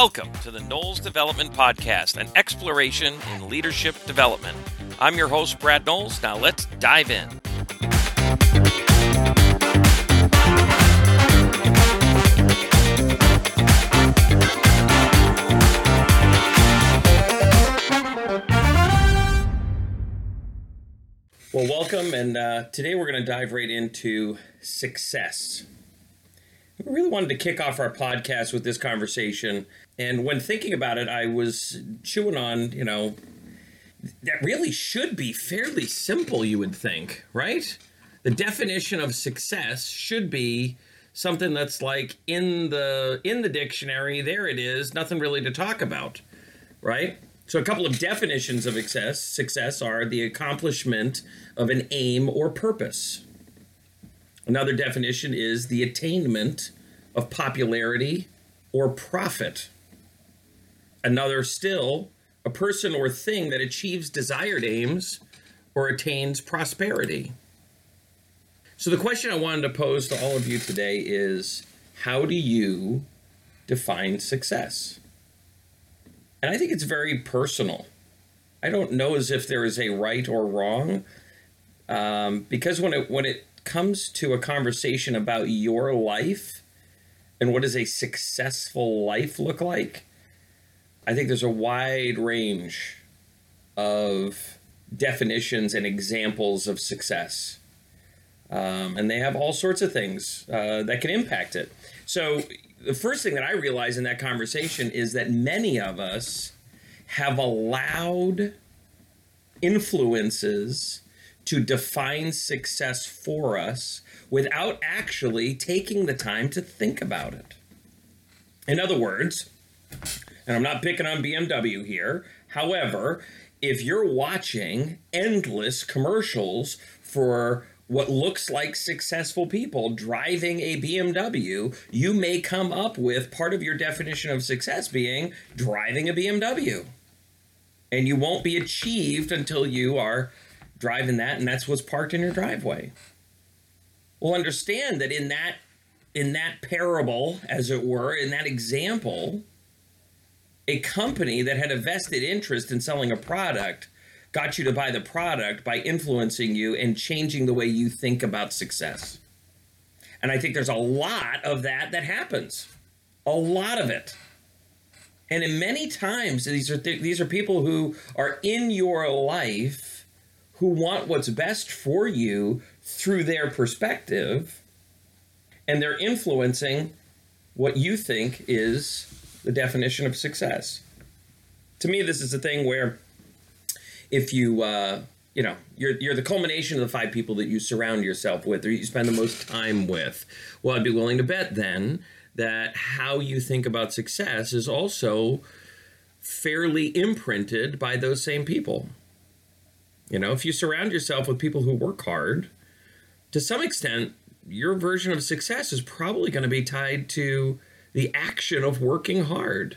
Welcome to the Knowles Development Podcast, an exploration in leadership development. I'm your host, Brad Knowles. Now let's dive in. Well, welcome, and uh, today we're going to dive right into success. We really wanted to kick off our podcast with this conversation. And when thinking about it, I was chewing on, you know, that really should be fairly simple, you would think, right? The definition of success should be something that's like in the in the dictionary there it is nothing really to talk about right so a couple of definitions of success success are the accomplishment of an aim or purpose. Another definition is the attainment of popularity or profit. Another still, a person or thing that achieves desired aims or attains prosperity. So, the question I wanted to pose to all of you today is how do you define success? And I think it's very personal. I don't know as if there is a right or wrong, um, because when it when it comes to a conversation about your life and what does a successful life look like, I think there's a wide range of definitions and examples of success. Um, and they have all sorts of things uh, that can impact it. So, the first thing that I realize in that conversation is that many of us have allowed influences to define success for us without actually taking the time to think about it. In other words, and I'm not picking on BMW here, however, if you're watching endless commercials for what looks like successful people driving a BMW, you may come up with part of your definition of success being driving a BMW. And you won't be achieved until you are driving that and that's what's parked in your driveway. Well, understand that in that in that parable, as it were, in that example, a company that had a vested interest in selling a product got you to buy the product by influencing you and changing the way you think about success. And I think there's a lot of that that happens. A lot of it. And in many times these are th- these are people who are in your life who want what's best for you through their perspective and they're influencing what you think is the definition of success. To me this is a thing where if you uh, you know you're you're the culmination of the five people that you surround yourself with or you spend the most time with well i'd be willing to bet then that how you think about success is also fairly imprinted by those same people you know if you surround yourself with people who work hard to some extent your version of success is probably going to be tied to the action of working hard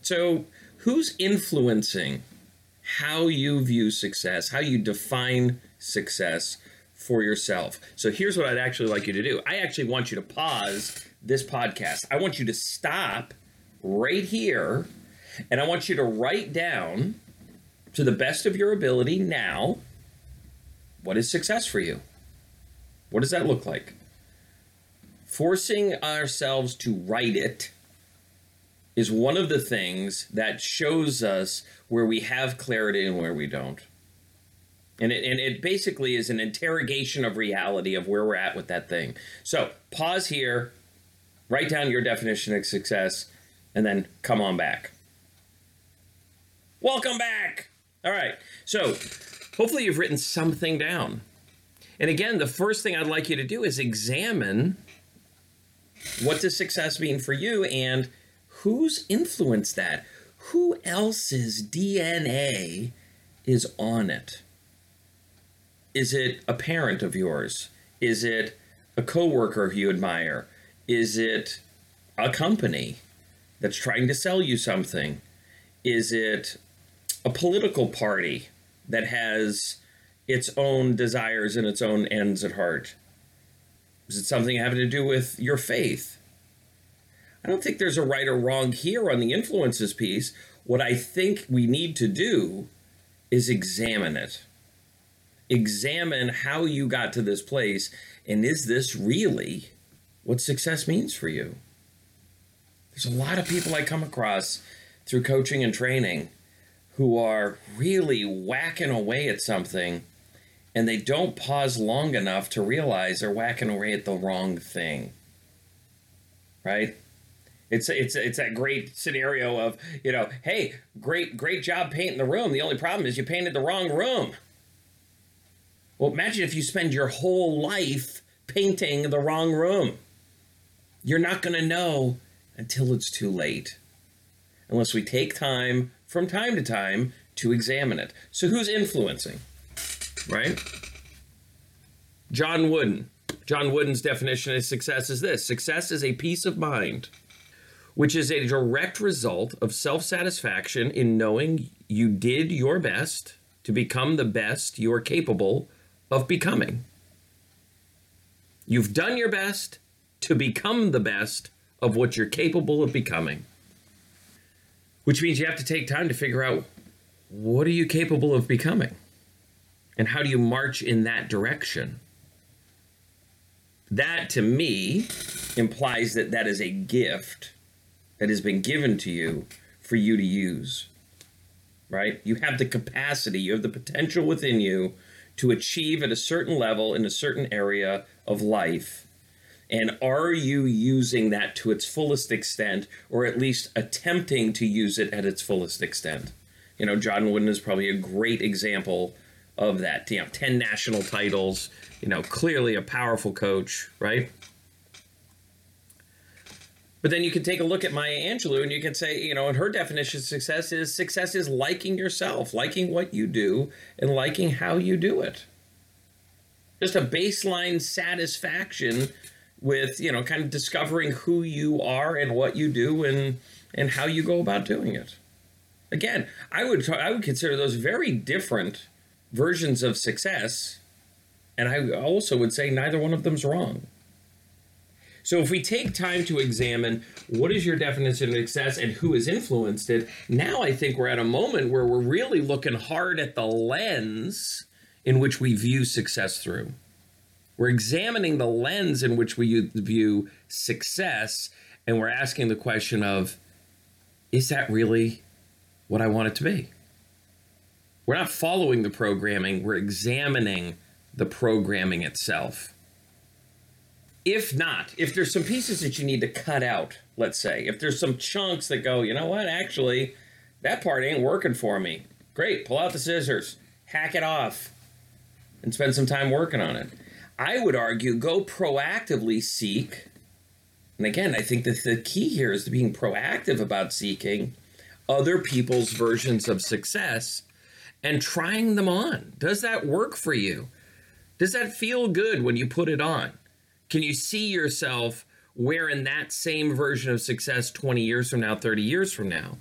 so who's influencing how you view success, how you define success for yourself. So here's what I'd actually like you to do. I actually want you to pause this podcast. I want you to stop right here and I want you to write down to the best of your ability now what is success for you? What does that look like? Forcing ourselves to write it is one of the things that shows us where we have clarity and where we don't. And it, and it basically is an interrogation of reality of where we're at with that thing. So pause here, write down your definition of success, and then come on back. Welcome back. All right. So hopefully you've written something down. And again, the first thing I'd like you to do is examine what does success mean for you and who's influenced that? Who else's DNA is on it? Is it a parent of yours? Is it a coworker you admire? Is it a company that's trying to sell you something? Is it a political party that has its own desires and its own ends at heart? Is it something having to do with your faith? I don't think there's a right or wrong here on the influences piece. What I think we need to do is examine it. Examine how you got to this place, and is this really what success means for you? There's a lot of people I come across through coaching and training who are really whacking away at something and they don't pause long enough to realize they're whacking away at the wrong thing. Right? It's it's it's that great scenario of you know, hey, great great job painting the room. The only problem is you painted the wrong room. Well, imagine if you spend your whole life painting the wrong room. You're not going to know until it's too late, unless we take time from time to time to examine it. So, who's influencing? Right? John Wooden. John Wooden's definition of success is this success is a peace of mind which is a direct result of self satisfaction in knowing you did your best to become the best you are capable of becoming. You've done your best to become the best of what you're capable of becoming. Which means you have to take time to figure out what are you capable of becoming? And how do you march in that direction? That to me implies that that is a gift that has been given to you for you to use. Right? You have the capacity, you have the potential within you to achieve at a certain level in a certain area of life. And are you using that to its fullest extent, or at least attempting to use it at its fullest extent? You know, John Wooden is probably a great example of that. You know, 10 national titles, you know, clearly a powerful coach, right? But then you can take a look at Maya Angelou and you can say, you know, and her definition of success is success is liking yourself, liking what you do, and liking how you do it. Just a baseline satisfaction with, you know, kind of discovering who you are and what you do and and how you go about doing it. Again, I would I would consider those very different versions of success, and I also would say neither one of them's wrong. So if we take time to examine what is your definition of success and who has influenced it, now I think we're at a moment where we're really looking hard at the lens in which we view success through. We're examining the lens in which we view success, and we're asking the question of, is that really what I want it to be? We're not following the programming, we're examining the programming itself. If not, if there's some pieces that you need to cut out, let's say, if there's some chunks that go, you know what, actually, that part ain't working for me. Great, pull out the scissors, hack it off, and spend some time working on it. I would argue go proactively seek. And again, I think that the key here is being proactive about seeking other people's versions of success and trying them on. Does that work for you? Does that feel good when you put it on? Can you see yourself wearing that same version of success 20 years from now, 30 years from now?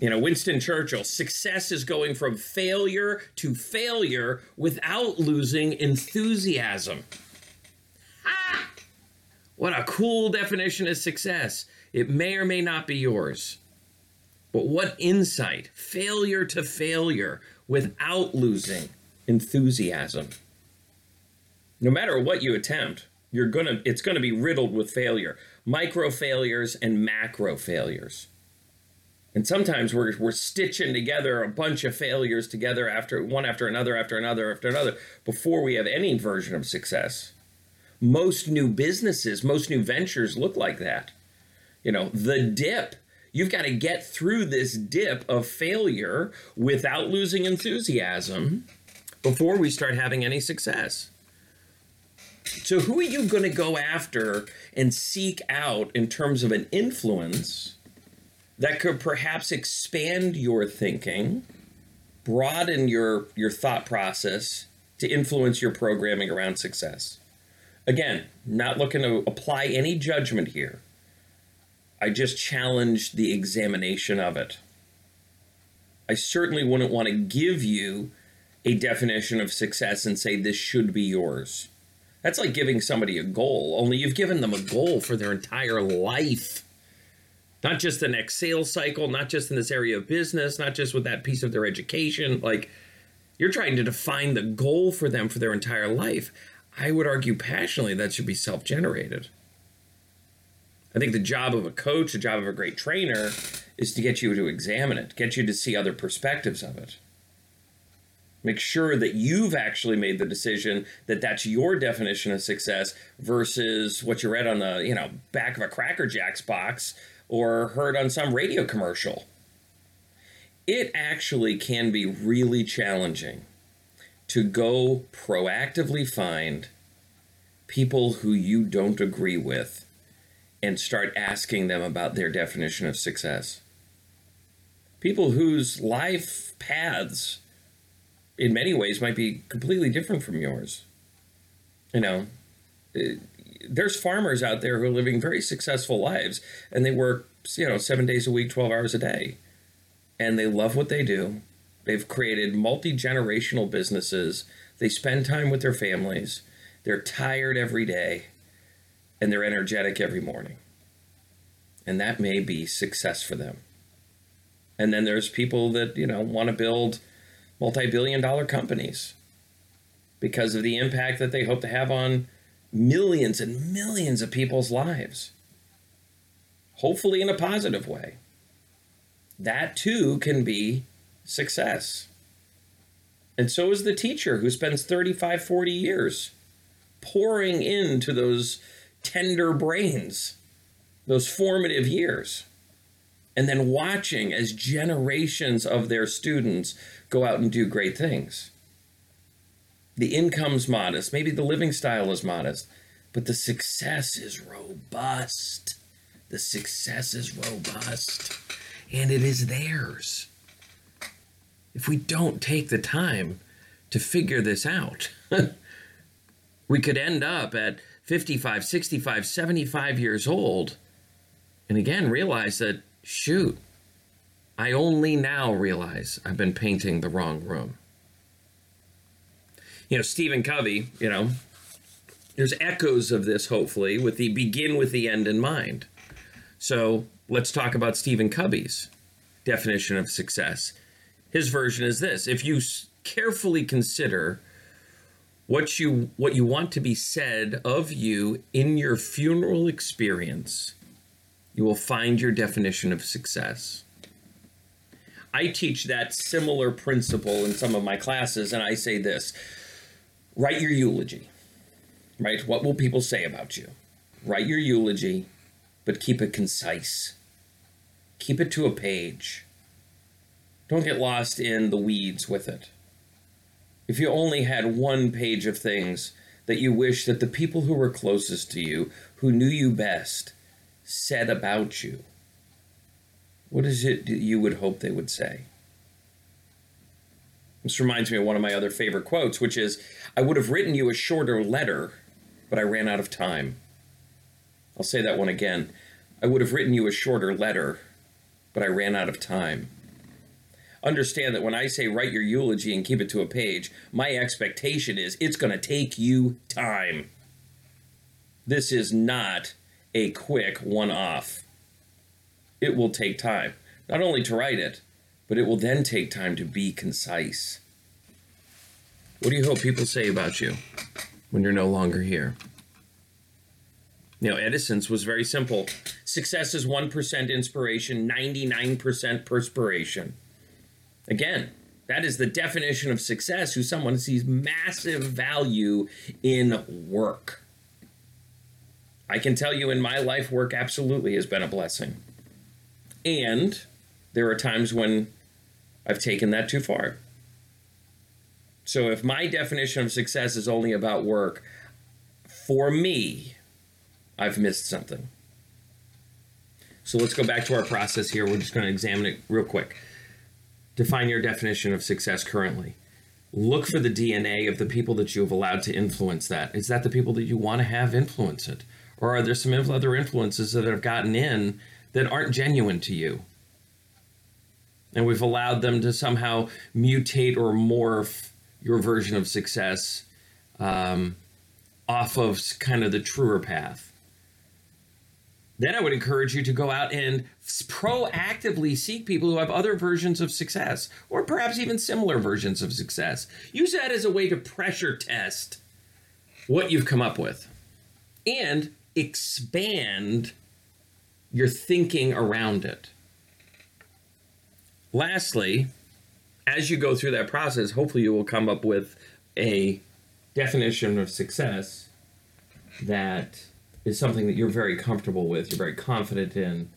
You know, Winston Churchill, success is going from failure to failure without losing enthusiasm. Ah! What a cool definition of success. It may or may not be yours. But what insight, failure to failure without losing enthusiasm no matter what you attempt, you're gonna it's gonna be riddled with failure, micro failures and macro failures. And sometimes we're we're stitching together a bunch of failures together after one after another after another after another before we have any version of success. Most new businesses, most new ventures look like that. You know, the dip. You've got to get through this dip of failure without losing enthusiasm before we start having any success. So, who are you going to go after and seek out in terms of an influence that could perhaps expand your thinking, broaden your, your thought process to influence your programming around success? Again, not looking to apply any judgment here. I just challenge the examination of it. I certainly wouldn't want to give you a definition of success and say this should be yours That's like giving somebody a goal, only you've given them a goal for their entire life. Not just the next sales cycle, not just in this area of business, not just with that piece of their education. Like, you're trying to define the goal for them for their entire life. I would argue passionately that should be self generated. I think the job of a coach, the job of a great trainer, is to get you to examine it, get you to see other perspectives of it. Make sure that you've actually made the decision that that's your definition of success versus what you read on the, you know, back of a Cracker Jacks box or heard on some radio commercial. It actually can be really challenging to go proactively find people who you don't agree with and start asking them about their definition of success. People whose life paths, in many ways, might be completely different from yours. You know, there's farmers out there who are living very successful lives and they work, you know, seven days a week, 12 hours a day. And they love what they do. They've created multi generational businesses. They spend time with their families. They're tired every day and they're energetic every morning. And that may be success for them. And then there's people that, you know, want to build multi-billion dollar companies because of the impact that they hope to have on millions and millions of people's lives. Hopefully in a positive way. That too can be success. And so is the teacher who spends 35, 40 years pouring into those tender brains, those formative years, and then watching as generations of their students go out and do great things. The income's modest, maybe the living style is modest, but the success is robust. The success is robust, and it is theirs. If we don't take the time to figure this out, we could end up at 55, 65, 75 years old, and again realize that, shoot, I only now realize I've been painting the wrong room. You know, Stephen Covey, you know, there's echoes of this, hopefully, with the begin with the end in mind. So let's talk about Stephen Covey's definition of success. His version is this if you carefully consider what you what you want to be said of you in your funeral experience you will find your definition of success i teach that similar principle in some of my classes and i say this write your eulogy right? What will people say about you? Write your eulogy but keep it concise. Keep it to a page. Don't get lost in the weeds with it. If you only had one page of things that you wish that the people who were closest to you, who knew you best, said about you, what is it you would hope they would say? This reminds me of one of my other favorite quotes, which is I would have written you a shorter letter, but I ran out of time. I'll say that one again. I would have written you a shorter letter, but I ran out of time understand that when I say write your eulogy and keep it to a page, my expectation is it's going to take you time. This is not a quick one off. It will take time, not only to write it, but it will then take time to be concise. What do you hope people say about you when you're no longer here? You know, Edison's was very simple. Success is 1% inspiration, 99% perspiration. Again, that is the definition of success who someone sees massive value in work. I can tell you in my life, work absolutely has been a blessing. And there are times when I've taken that too far. So if my definition of success is only about work, for me, I've missed something. So let's go back to our process here. We're just going to examine it real quick define your definition of success currently. Look for the DNA of the people that you have allowed to influence that. Is that the people that you want to have influence it? Or are there some other influences that have gotten in that aren't genuine to you? And we've allowed them to somehow mutate or morph your version of success um, off of kind of the truer path. Then I would encourage you to go out and proactively seek people who have other versions of success, or perhaps even similar versions of success. Use that as a way to pressure test what you've come up with and expand your thinking around it. Lastly, as you go through that process, hopefully you will come up with a definition of success that is something that you're very comfortable with, you're very confident in.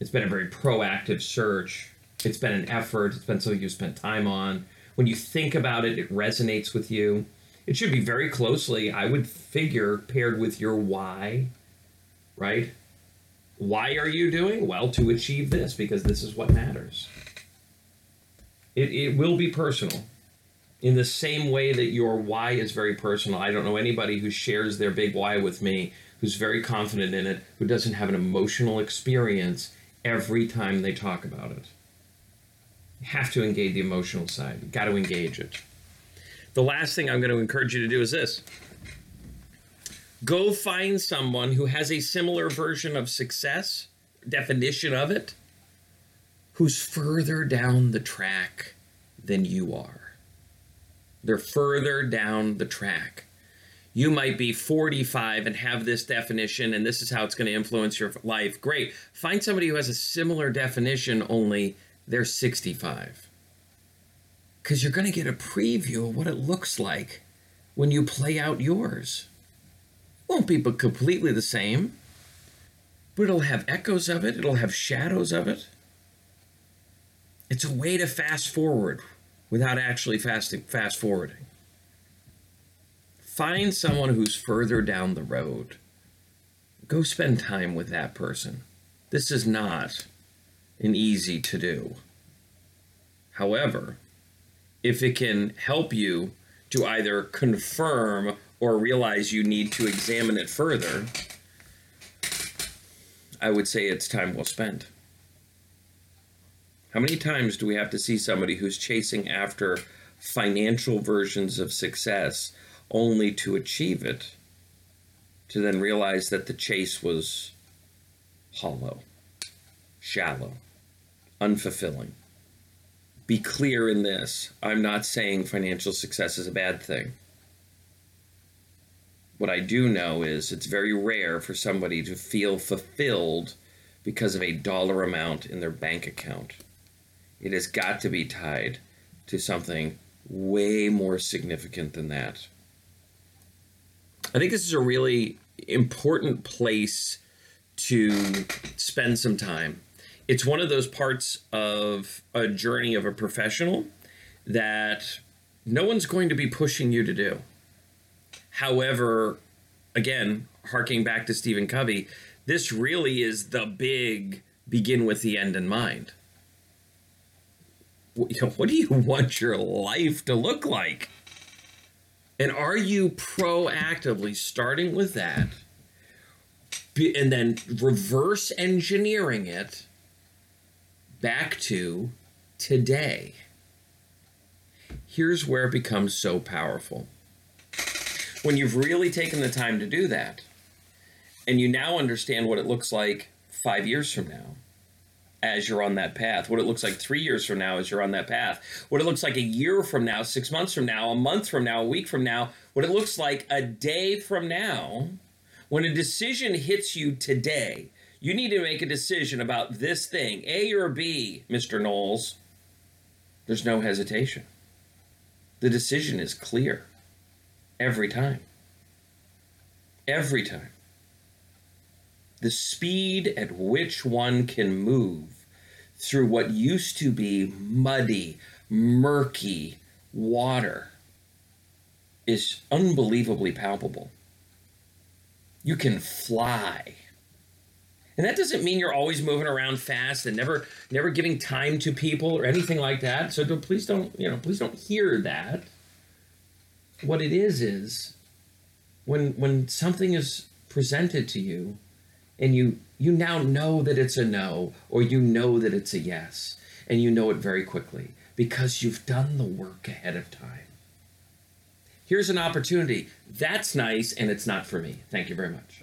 It's been a very proactive search. It's been an effort. It's been something you've spent time on. When you think about it, it resonates with you. It should be very closely, I would figure, paired with your why, right? Why are you doing? Well, to achieve this, because this is what matters. It, it will be personal in the same way that your why is very personal. I don't know anybody who shares their big why with me who's very confident in it, who doesn't have an emotional experience every time they talk about it. You have to engage the emotional side. You've got to engage it. The last thing I'm going to encourage you to do is this go find someone who has a similar version of success, definition of it, who's further down the track than you are. They're further down the track. You might be 45 and have this definition, and this is how it's going to influence your life. Great. Find somebody who has a similar definition, only they're 65. Because you're going to get a preview of what it looks like when you play out yours. Won't be but completely the same, but it'll have echoes of it, it'll have shadows of it. It's a way to fast forward without actually fasting, fast forwarding. Find someone who's further down the road. Go spend time with that person. This is not an easy to do. However, if it can help you to either confirm or realize you need to examine it further, I would say it's time well spent. How many times do we have to see somebody who's chasing after financial versions of success only to achieve it, to then realize that the chase was hollow, shallow, unfulfilling? Be clear in this I'm not saying financial success is a bad thing. What I do know is it's very rare for somebody to feel fulfilled because of a dollar amount in their bank account it has got to be tied to something way more significant than that. I think this is a really important place to spend some time. It's one of those parts of a journey of a professional that no one's going to be pushing you to do. However, again, harking back to Stephen Covey, this really is the big begin with the end in mind what do you want your life to look like? And are you proactively starting with that and then reverse engineering it back to today? Here's where it becomes so powerful. When you've really taken the time to do that, and you now understand what it looks like five years from now, as you're on that path, what it looks like three years from now as you're on that path, what it looks like a year from now, six months from now, a month from now, a week from now, what it looks like a day from now, when a decision hits you today, you need to make a decision about this thing, A or B, Mr. Knowles. There's no hesitation. The decision is clear every time. Every time the speed at which one can move through what used to be muddy, murky water is unbelievably palpable. You can fly. And that doesn't mean you're always moving around fast and never never giving time to people or anything like that. So please don't, you know, please don't hear that. What it is is when when something is presented to you and you you now know that it's a no or you know that it's a yes and you know it very quickly because you've done the work ahead of time Here's an opportunity. That's nice, and it's not for me. Thank you very much.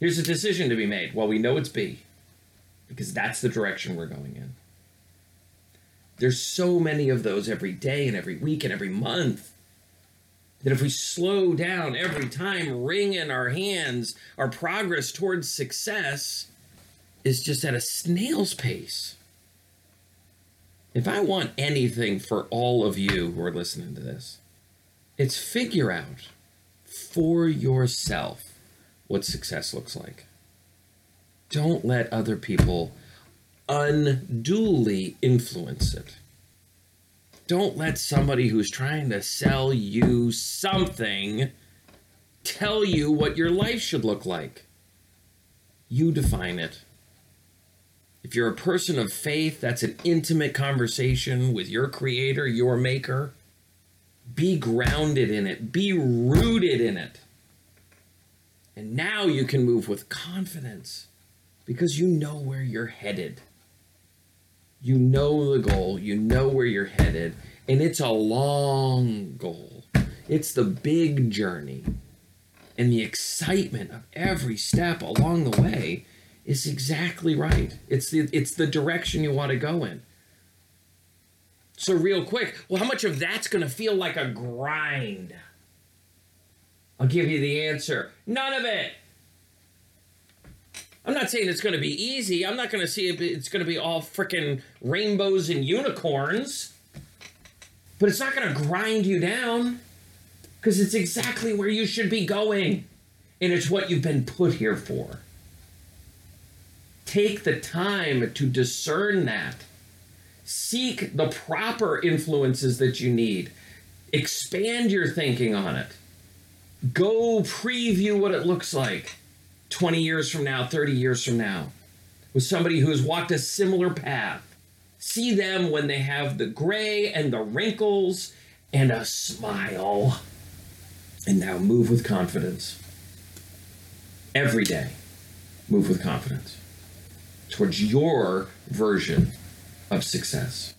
Here's a decision to be made. Well, we know it's B because that's the direction we're going in. There's so many of those every day and every week and every month that if we slow down every time, wring in our hands, our progress towards success is just at a snail's pace. If I want anything for all of you who are listening to this, it's figure out for yourself what success looks like. Don't let other people unduly influence it. Don't let somebody who's trying to sell you something tell you what your life should look like. You define it. If you're a person of faith, that's an intimate conversation with your creator, your maker. Be grounded in it, be rooted in it. And now you can move with confidence because you know where you're headed. You know the goal, you know where you're headed, and it's a long goal. It's the big journey. And the excitement of every step along the way is exactly right. It's the it's the direction you want to go in. So real quick, well, how much of that's going to feel like a grind? I'll give you the answer. None of it. I'm not saying it's going to be easy. I'm not going to see it, it's going to be all freaking rainbows and unicorns. But it's not going to grind you down because it's exactly where you should be going. And it's what you've been put here for. Take the time to discern that. Seek the proper influences that you need. Expand your thinking on it. Go preview what it looks like 20 years from now, 30 years from now, with somebody who's walked a similar path. See them when they have the gray and the wrinkles and a smile. And now move with confidence. Every day, move with confidence towards your version of success.